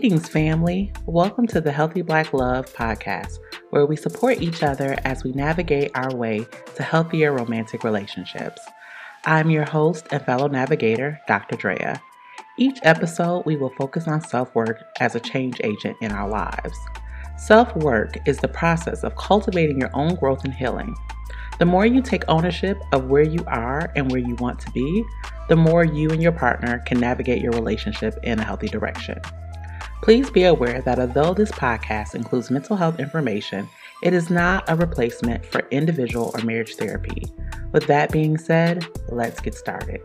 Greetings, family. Welcome to the Healthy Black Love podcast, where we support each other as we navigate our way to healthier romantic relationships. I'm your host and fellow navigator, Dr. Drea. Each episode, we will focus on self work as a change agent in our lives. Self work is the process of cultivating your own growth and healing. The more you take ownership of where you are and where you want to be, the more you and your partner can navigate your relationship in a healthy direction. Please be aware that although this podcast includes mental health information, it is not a replacement for individual or marriage therapy. With that being said, let's get started.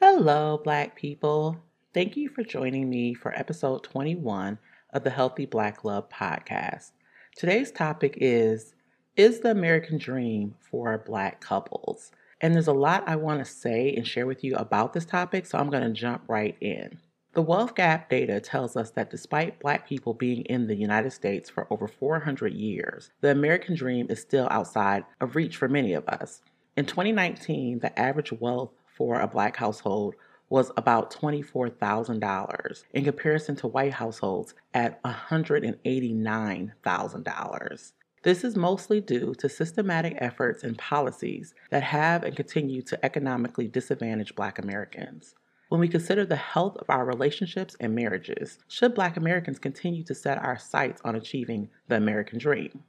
Hello, Black people. Thank you for joining me for episode 21 of the Healthy Black Love podcast. Today's topic is Is the American Dream for Black couples? And there's a lot I want to say and share with you about this topic, so I'm going to jump right in. The wealth gap data tells us that despite Black people being in the United States for over 400 years, the American dream is still outside of reach for many of us. In 2019, the average wealth for a Black household was about $24,000 in comparison to white households at $189,000. This is mostly due to systematic efforts and policies that have and continue to economically disadvantage Black Americans. When we consider the health of our relationships and marriages, should Black Americans continue to set our sights on achieving the American dream?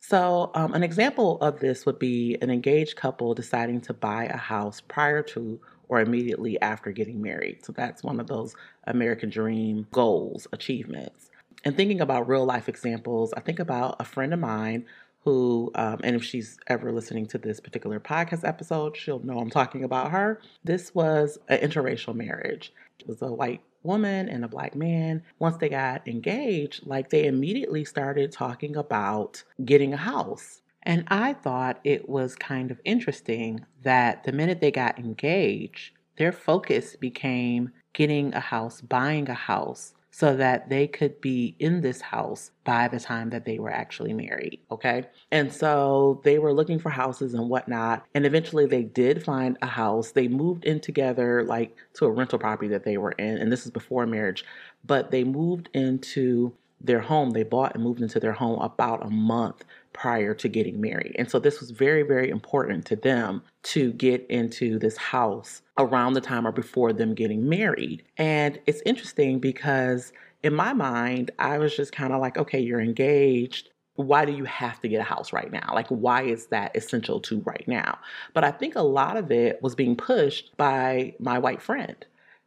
So, um, an example of this would be an engaged couple deciding to buy a house prior to or immediately after getting married. So that's one of those American dream goals, achievements. And thinking about real life examples, I think about a friend of mine who, um, and if she's ever listening to this particular podcast episode, she'll know I'm talking about her. This was an interracial marriage. It was a white woman and a black man. Once they got engaged, like they immediately started talking about getting a house. And I thought it was kind of interesting that the minute they got engaged, their focus became getting a house, buying a house, so that they could be in this house by the time that they were actually married. Okay. And so they were looking for houses and whatnot. And eventually they did find a house. They moved in together, like to a rental property that they were in. And this is before marriage, but they moved into their home. They bought and moved into their home about a month prior to getting married. And so this was very, very important to them to get into this house around the time or before them getting married. And it's interesting because in my mind, I was just kind of like, okay, you're engaged. Why do you have to get a house right now? Like, why is that essential to right now? But I think a lot of it was being pushed by my white friend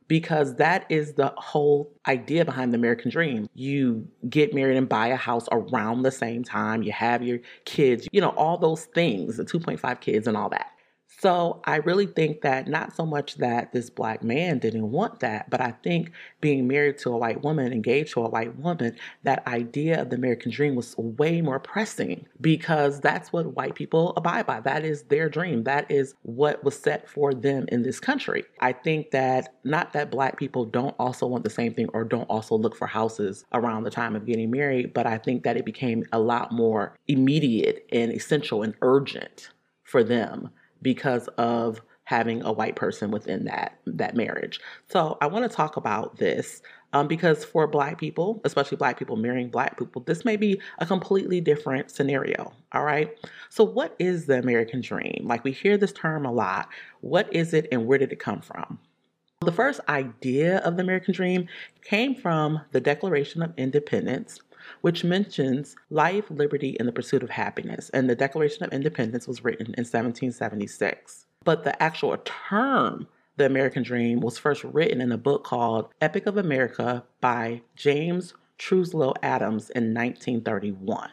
because that is the whole idea behind the American dream. You get married and buy a house around the same time, you have your kids, you know, all those things, the 2.5 kids and all that. So I really think that not so much that this black man didn't want that, but I think being married to a white woman, engaged to a white woman, that idea of the American dream was way more pressing because that's what white people abide by. That is their dream. That is what was set for them in this country. I think that not that black people don't also want the same thing or don't also look for houses around the time of getting married, but I think that it became a lot more immediate and essential and urgent for them because of having a white person within that that marriage. So I want to talk about this um, because for Black people, especially Black people marrying Black people, this may be a completely different scenario. All right. So what is the American dream? Like we hear this term a lot. What is it, and where did it come from? The first idea of the American dream came from the Declaration of Independence which mentions life, liberty, and the pursuit of happiness. And the Declaration of Independence was written in 1776. But the actual term, the American Dream, was first written in a book called Epic of America by James Truslow Adams in 1931.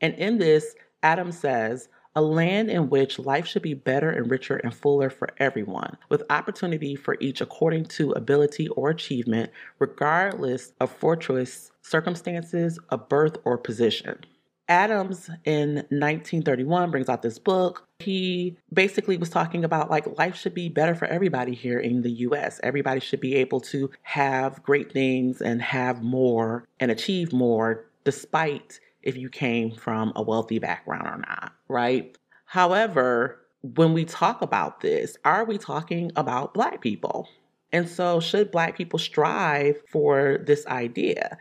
And in this, Adams says, a land in which life should be better and richer and fuller for everyone, with opportunity for each according to ability or achievement, regardless of fortuitous circumstances of birth or position. Adams in 1931 brings out this book. He basically was talking about like life should be better for everybody here in the US. Everybody should be able to have great things and have more and achieve more despite if you came from a wealthy background or not, right? However, when we talk about this, are we talking about Black people? And so, should Black people strive for this idea?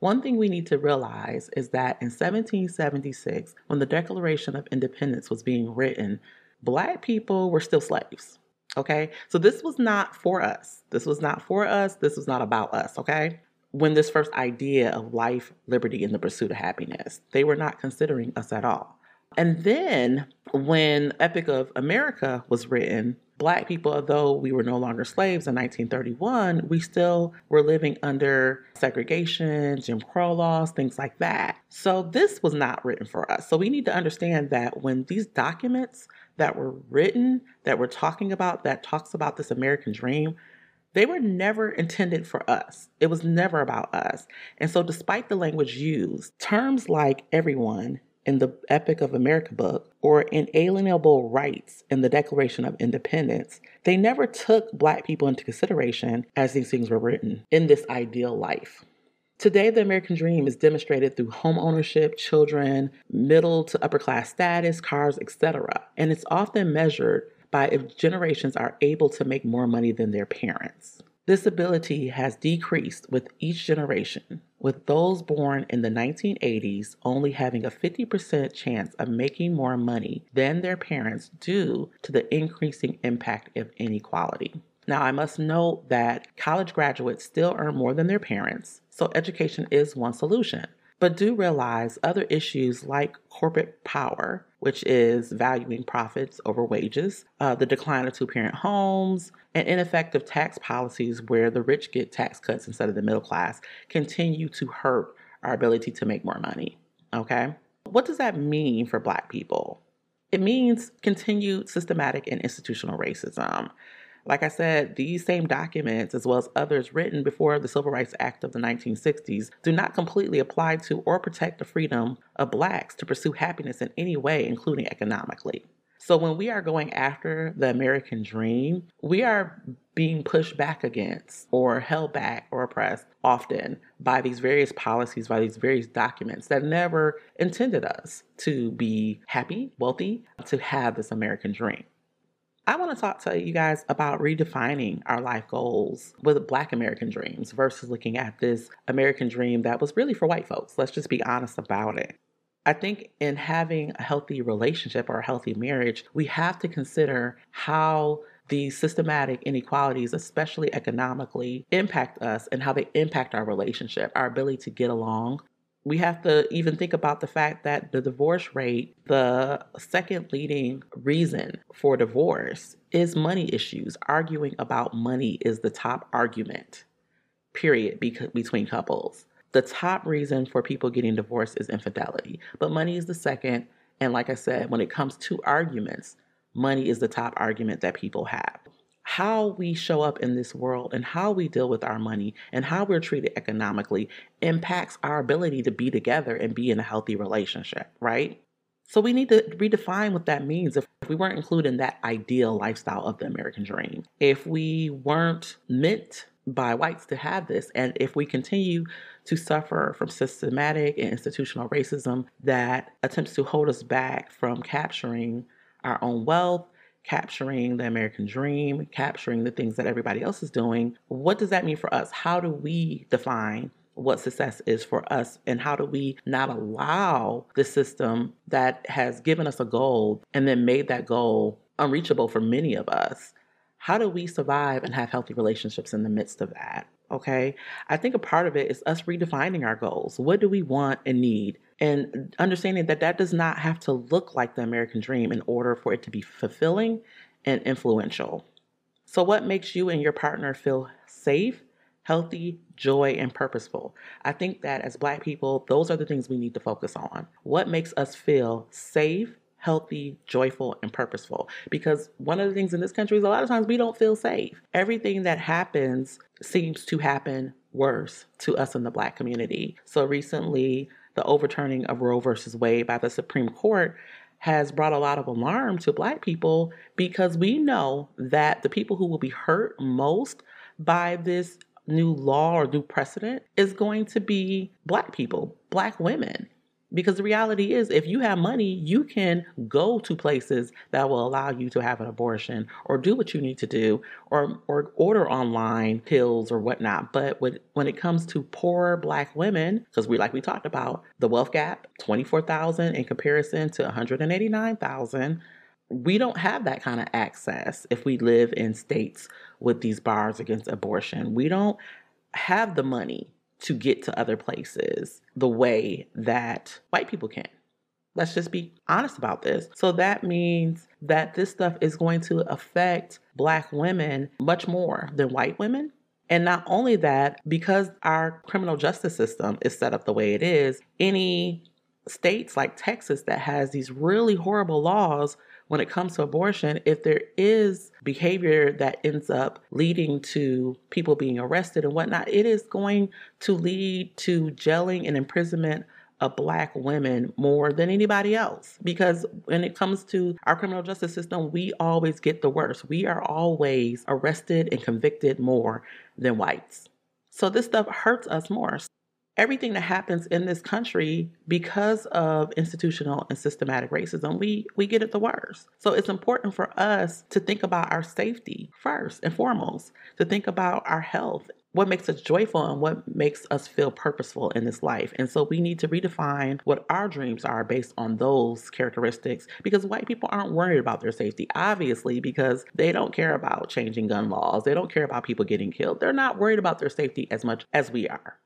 One thing we need to realize is that in 1776, when the Declaration of Independence was being written, Black people were still slaves. Okay, so this was not for us. This was not for us. This was not about us. Okay, when this first idea of life, liberty, and the pursuit of happiness, they were not considering us at all. And then when Epic of America was written, Black people, although we were no longer slaves in 1931, we still were living under segregation, Jim Crow laws, things like that. So this was not written for us. So we need to understand that when these documents that were written, that we're talking about, that talks about this American dream, they were never intended for us. It was never about us. And so, despite the language used, terms like everyone, in the Epic of America book or inalienable rights in the Declaration of Independence, they never took Black people into consideration as these things were written in this ideal life. Today, the American dream is demonstrated through home ownership, children, middle to upper class status, cars, etc. And it's often measured by if generations are able to make more money than their parents. This ability has decreased with each generation, with those born in the 1980s only having a 50% chance of making more money than their parents due to the increasing impact of inequality. Now, I must note that college graduates still earn more than their parents, so education is one solution. But do realize other issues like corporate power, which is valuing profits over wages, uh, the decline of two parent homes, and ineffective tax policies where the rich get tax cuts instead of the middle class continue to hurt our ability to make more money. Okay? What does that mean for Black people? It means continued systematic and institutional racism. Like I said, these same documents, as well as others written before the Civil Rights Act of the 1960s, do not completely apply to or protect the freedom of Blacks to pursue happiness in any way, including economically. So when we are going after the American dream, we are being pushed back against or held back or oppressed often by these various policies, by these various documents that never intended us to be happy, wealthy, to have this American dream. I want to talk to you guys about redefining our life goals with Black American dreams versus looking at this American dream that was really for white folks. Let's just be honest about it. I think in having a healthy relationship or a healthy marriage, we have to consider how these systematic inequalities, especially economically, impact us and how they impact our relationship, our ability to get along, we have to even think about the fact that the divorce rate, the second leading reason for divorce is money issues. Arguing about money is the top argument, period, between couples. The top reason for people getting divorced is infidelity, but money is the second. And like I said, when it comes to arguments, money is the top argument that people have how we show up in this world and how we deal with our money and how we're treated economically impacts our ability to be together and be in a healthy relationship, right? So we need to redefine what that means if we weren't included in that ideal lifestyle of the American dream. If we weren't meant by whites to have this, and if we continue to suffer from systematic and institutional racism that attempts to hold us back from capturing our own wealth, capturing the American dream, capturing the things that everybody else is doing. What does that mean for us? How do we define what success is for us and how do we not allow the system that has given us a goal and then made that goal unreachable for many of us how do we survive and have healthy relationships in the midst of that okay i think a part of it is us redefining our goals what do we want and need and understanding that that does not have to look like the American dream in order for it to be fulfilling and influential. So, what makes you and your partner feel safe, healthy, joy, and purposeful? I think that as Black people, those are the things we need to focus on. What makes us feel safe, healthy, joyful, and purposeful. Because one of the things in this country is a lot of times we don't feel safe. Everything that happens seems to happen worse to us in the Black community. So recently, the overturning of Roe versus Wade by the Supreme Court has brought a lot of alarm to Black people because we know that the people who will be hurt most by this new law or new precedent is going to be Black people, Black women. Because the reality is, if you have money, you can go to places that will allow you to have an abortion or do what you need to do or, or order online pills or whatnot. But when, when it comes to poor black women, because we, like we talked about, the wealth gap, 24,000 in comparison to 189,000, we don't have that kind of access if we live in states with these bars against abortion. We don't have the money to get to other places the way that white people can. Let's just be honest about this. So that means that this stuff is going to affect black women much more than white women. And not only that, because our criminal justice system is set up the way it is, any states like Texas that has these really horrible laws when it comes to abortion, if there is behavior that ends up leading to people being arrested and whatnot, it is going to lead to jailing and imprisonment of black women more than anybody else. Because when it comes to our criminal justice system, we always get the worst. We are always arrested and convicted more than whites. So this stuff hurts us more everything that happens in this country because of institutional and systematic racism we we get it the worst so it's important for us to think about our safety first and foremost to think about our health what makes us joyful and what makes us feel purposeful in this life. And so we need to redefine what our dreams are based on those characteristics because white people aren't worried about their safety, obviously, because they don't care about changing gun laws. They don't care about people getting killed. They're not worried about their safety as much as we are.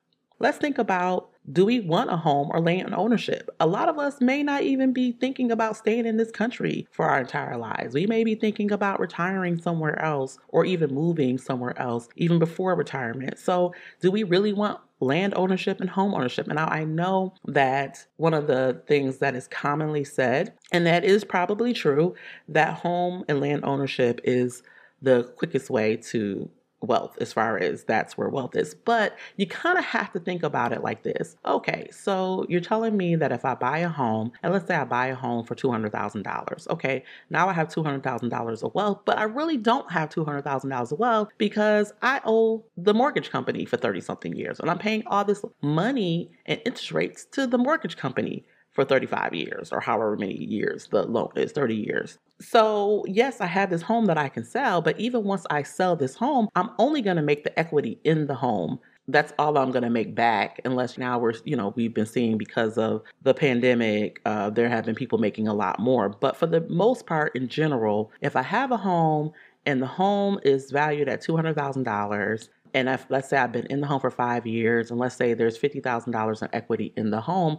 Let's think about do we want a home or land ownership? A lot of us may not even be thinking about staying in this country for our entire lives. We may be thinking about retiring somewhere else or even moving somewhere else even before retirement. So, do we really want land ownership and home ownership. And I know that one of the things that is commonly said, and that is probably true, that home and land ownership is the quickest way to wealth as far as that's where wealth is. But you kind of have to think about it like this. Okay, so you're telling me that if I buy a home, and let's say I buy a home for $200,000, okay, now I have $200,000 of wealth, but I really don't have $200,000 of wealth because I owe the mortgage company for 30 something years and I'm paying all this money and interest rates to the mortgage company for 35 years or however many years the loan is 30 years. So, yes, I have this home that I can sell, but even once I sell this home, I'm only going to make the equity in the home. That's all I'm going to make back, unless now we're, you know, we've been seeing because of the pandemic, uh, there have been people making a lot more. But for the most part, in general, if I have a home and the home is valued at $200,000, and if, let's say I've been in the home for five years, and let's say there's $50,000 in equity in the home,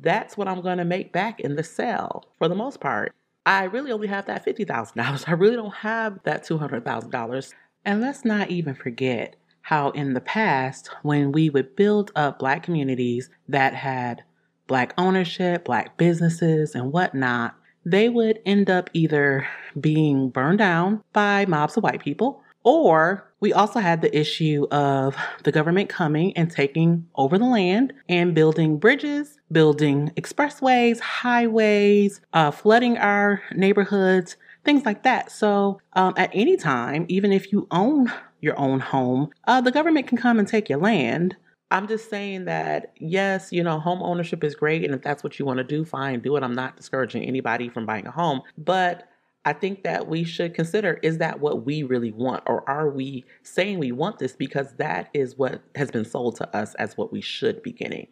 that's what I'm going to make back in the sale for the most part. I really only have that $50,000. I really don't have that $200,000. And let's not even forget how, in the past, when we would build up Black communities that had Black ownership, Black businesses, and whatnot, they would end up either being burned down by mobs of white people or we also had the issue of the government coming and taking over the land and building bridges, building expressways, highways, uh, flooding our neighborhoods, things like that. So, um, at any time, even if you own your own home, uh, the government can come and take your land. I'm just saying that, yes, you know, home ownership is great. And if that's what you want to do, fine, do it. I'm not discouraging anybody from buying a home. But I think that we should consider is that what we really want? Or are we saying we want this because that is what has been sold to us as what we should be getting?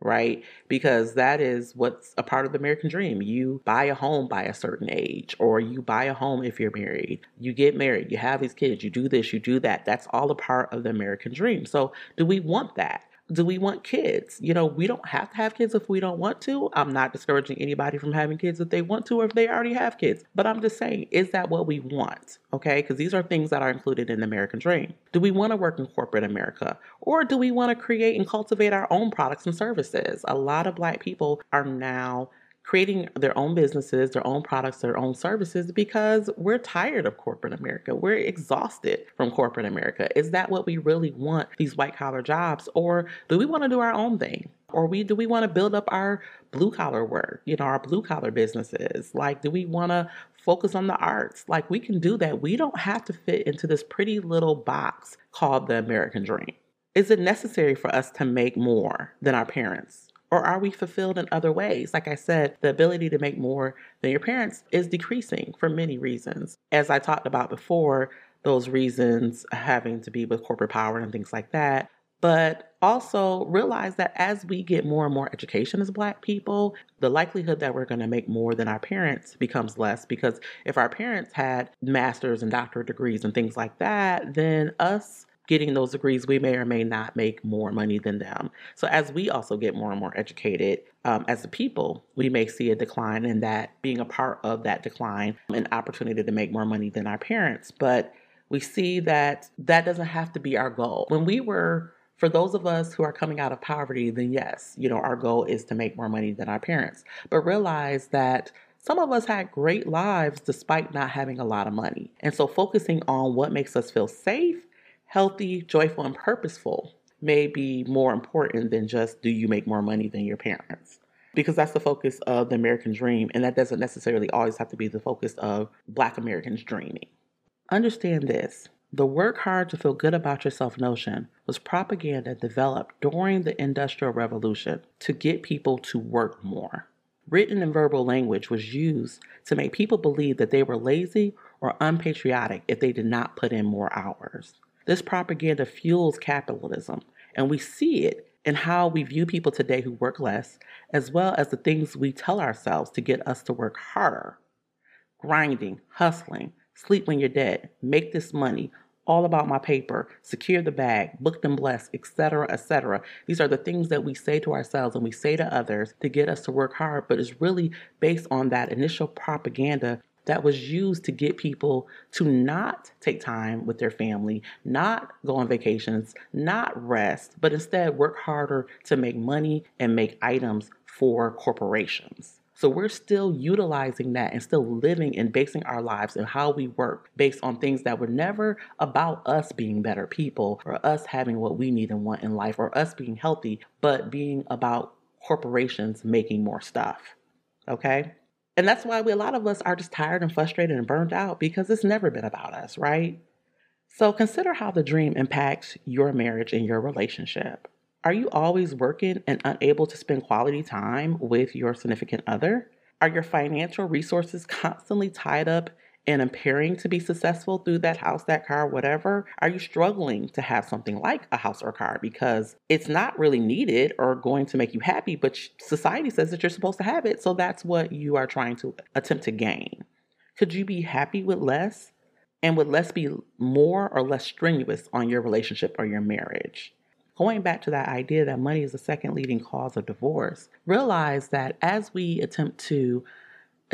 Right? Because that is what's a part of the American dream. You buy a home by a certain age, or you buy a home if you're married. You get married, you have these kids, you do this, you do that. That's all a part of the American dream. So, do we want that? Do we want kids? You know, we don't have to have kids if we don't want to. I'm not discouraging anybody from having kids if they want to or if they already have kids. But I'm just saying, is that what we want? Okay, because these are things that are included in the American dream. Do we want to work in corporate America? Or do we want to create and cultivate our own products and services? A lot of Black people are now creating their own businesses, their own products, their own services because we're tired of corporate America. We're exhausted from corporate America. Is that what we really want, these white collar jobs, or do we want to do our own thing? Or we do we want to build up our blue collar work, you know, our blue collar businesses? Like, do we want to focus on the arts? Like, we can do that. We don't have to fit into this pretty little box called the American dream. Is it necessary for us to make more than our parents? Or are we fulfilled in other ways? Like I said, the ability to make more than your parents is decreasing for many reasons. As I talked about before, those reasons uh, having to be with corporate power and things like that. But also realize that as we get more and more education as Black people, the likelihood that we're going to make more than our parents becomes less. Because if our parents had master's and doctorate degrees and things like that, then us getting those degrees, we may or may not make more money than them. So, as we also get more and more educated um, as a people, we may see a decline in that being a part of that decline, an opportunity to make more money than our parents. But we see that that doesn't have to be our goal. When we were for those of us who are coming out of poverty, then yes, you know, our goal is to make more money than our parents. But realize that some of us had great lives despite not having a lot of money. And so focusing on what makes us feel safe healthy, joyful, and purposeful may be more important than just do you make more money than your parents? Because that's the focus of the American dream, and that doesn't necessarily always have to be the focus of Black Americans dreaming. Understand this the work hard to feel good about yourself notion was propaganda developed during the Industrial Revolution to get people to work more. Written and verbal language was used to make people believe that they were lazy or unpatriotic if they did not put in more hours. This propaganda fuels capitalism, and we see it in how we view people today who work less, as well as the things we tell ourselves to get us to work harder. Grinding, hustling, sleep when you're dead, make this money, all about my paper, secure the bag, booked and blessed, etc., etc. These are the things that we say to ourselves and we say to others to get us to work hard, but it's really based on that initial propaganda that was used to get people to not take time with their family, not go on vacations, not rest, but instead work harder to make money and make items for corporations. So we're still utilizing that and still living and basing our lives and how we work based on things that were never about us being better people or us having what we need and want in life or us being healthy, but being about corporations making more stuff. Okay? And that's why we, a lot of us are just tired and frustrated and burned out because it's never been about us, right? So consider how the dream impacts your marriage and your relationship. Are you always working and unable to spend quality time with your significant other? Are your financial resources constantly tied up and impairing to be successful through that house, that car, whatever? Are you struggling to have something like a house or car because it's not really needed or going to make you happy, but society says that you're supposed to have it, so that's what you are trying to attempt to gain? Could you be happy with less? And would less be more or less strenuous on your relationship or your marriage? Going back to that idea that money is the second leading cause of divorce, realize that as we attempt to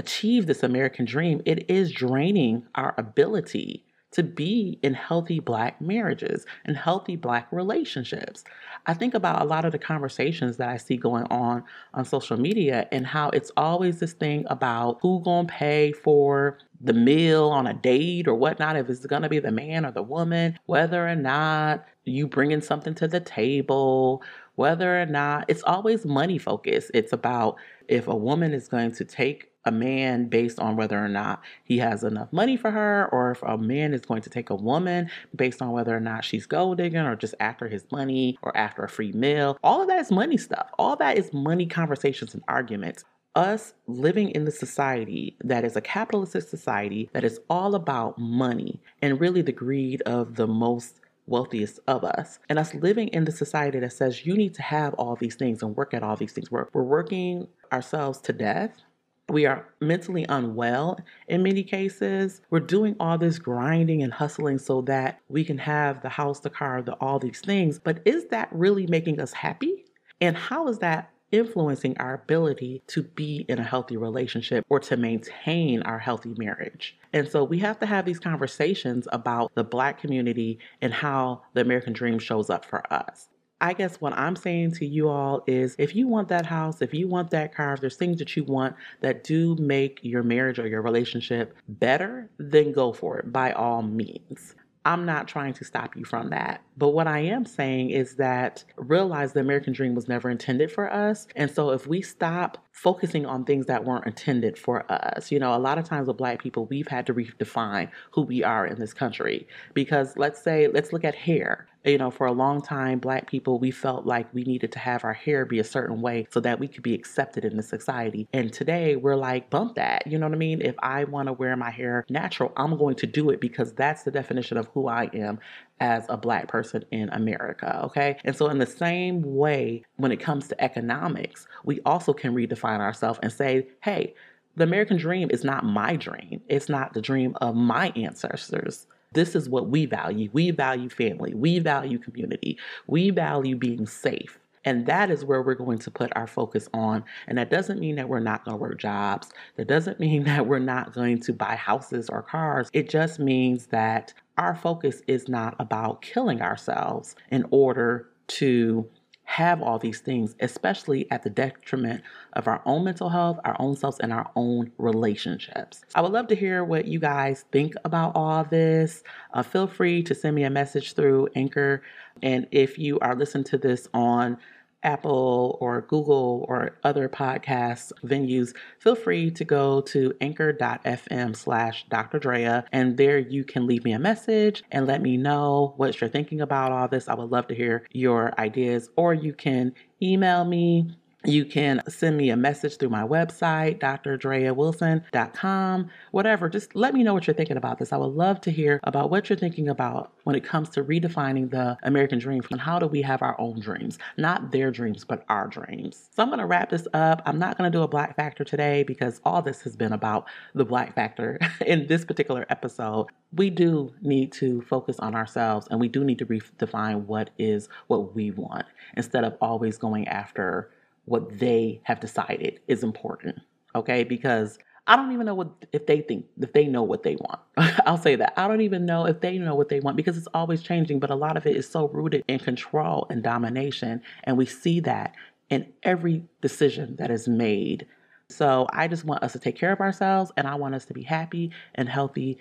achieve this American dream, it is draining our ability to be in healthy black marriages and healthy black relationships. I think about a lot of the conversations that I see going on on social media and how it's always this thing about who to pay for the meal on a date or whatnot, if it's to be the man or the woman, whether or not you bringing something to the table, whether or not it's always money focused. It's about if a woman is going to take a man based on whether or not he has enough money for her, or if a man is going to take a woman based on whether or not she's gold digging or just after his money or after a free meal. All of that is money stuff. All that is money conversations and arguments. Us living in the society that is a capitalist society that is all about money and really the greed of the most wealthiest of us. And us living in the society that says you need to have all these things and work at all these things. We're, we're working ourselves to death we are mentally unwell in many cases. We're doing all this grinding and hustling so that we can have the house, the car, the all these things. But is that really making us happy? And how is that influencing our ability to be in a healthy relationship or to maintain our healthy marriage. And so we have to have these conversations about the Black community and how the American dream shows up for us. I guess what I'm saying to you all is if you want that house, if you want that car, if there's things that you want that do make your marriage or your relationship better, then go for it by all means. I'm not trying to stop you from that. But what I am saying is that realize the American dream was never intended for us. And so if we stop focusing on things that weren't intended for us, you know, a lot of times with Black people, we've had to redefine who we are in this country. Because let's say, let's look at hair you know, for a long time, black people, we felt like we needed to have our hair be a certain way so that we could be accepted in the society. And today we're like, bump that. You know what I mean? If I want to wear my hair natural, I'm going to do it because that's the definition of who I am as a black person in America. Okay. And so, in the same way, when it comes to economics, we also can redefine ourselves and say, hey, the American dream is not my dream. It's not the dream of my ancestors. This is what we value. We value family. We value community. We value being safe. And that is where we're going to put our focus on. And that doesn't mean that we're not going to work jobs. That doesn't mean that we're not going to buy houses or cars. It just means that our focus is not about killing ourselves in order to have all these things, especially at the detriment of our own mental health, our own selves, and our own relationships. I would love to hear what you guys think about all this. Uh, feel free to send me a message through Anchor. And if you are listening to this on Apple or Google or other podcast venues, feel free to go to anchor.fm slash Dr. Drea. And there you can leave me a message and let me know what you're thinking about all this. I would love to hear your ideas. Or you can email me you can send me a message through my website, drdreawilson.com, whatever. Just let me know what you're thinking about this. I would love to hear about what you're thinking about when it comes to redefining the American dream and how do we have our own dreams, not their dreams, but our dreams. So I'm going to wrap this up. I'm not going to do a Black Factor today because all this has been about the Black Factor in this particular episode. We do need to focus on ourselves and we do need to redefine what is what we want instead of always going after what they have decided is important. Okay, because I don't even know what if they think if they know what they want. I'll say that. I don't even know if they know what they want because it's always changing, but a lot of it is so rooted in control and domination and we see that in every decision that is made. So I just want us to take care of ourselves and I want us to be happy and healthy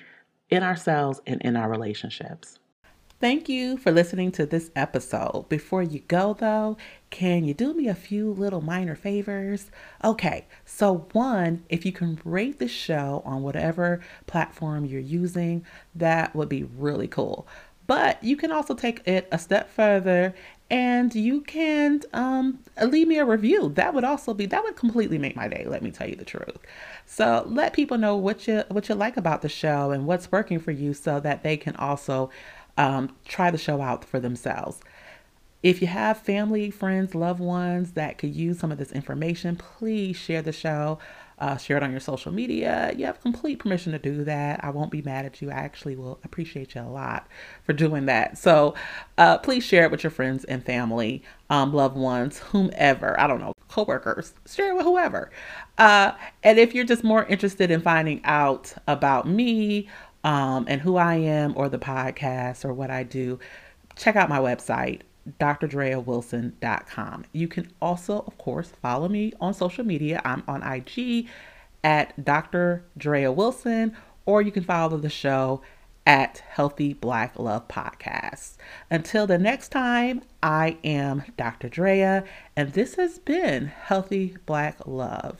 in ourselves and in our relationships. Thank you for listening to this episode. Before you go, though, can you do me a few little minor favors? Okay, so one, if you can rate the show on whatever platform you're using, that would be really cool. But you can also take it a step further and you can um, leave me a review. That would also be that would completely make my day. Let me tell you the truth. So let people know what you what you like about the show and what's working for you, so that they can also um, try the show out for themselves. If you have family, friends, loved ones that could use some of this information, please share the show. Uh, share it on your social media. You have complete permission to do that. I won't be mad at you. I actually will appreciate you a lot for doing that. So uh, please share it with your friends and family, um, loved ones, whomever. I don't know, coworkers. Share it with whoever. Uh, and if you're just more interested in finding out about me um, and who I am or the podcast or what I do, check out my website, drdreawilson.com. You can also, of course, follow me on social media. I'm on IG at Dr. Drea Wilson, or you can follow the show at Healthy Black Love Podcast. Until the next time, I am Dr. Drea, and this has been Healthy Black Love.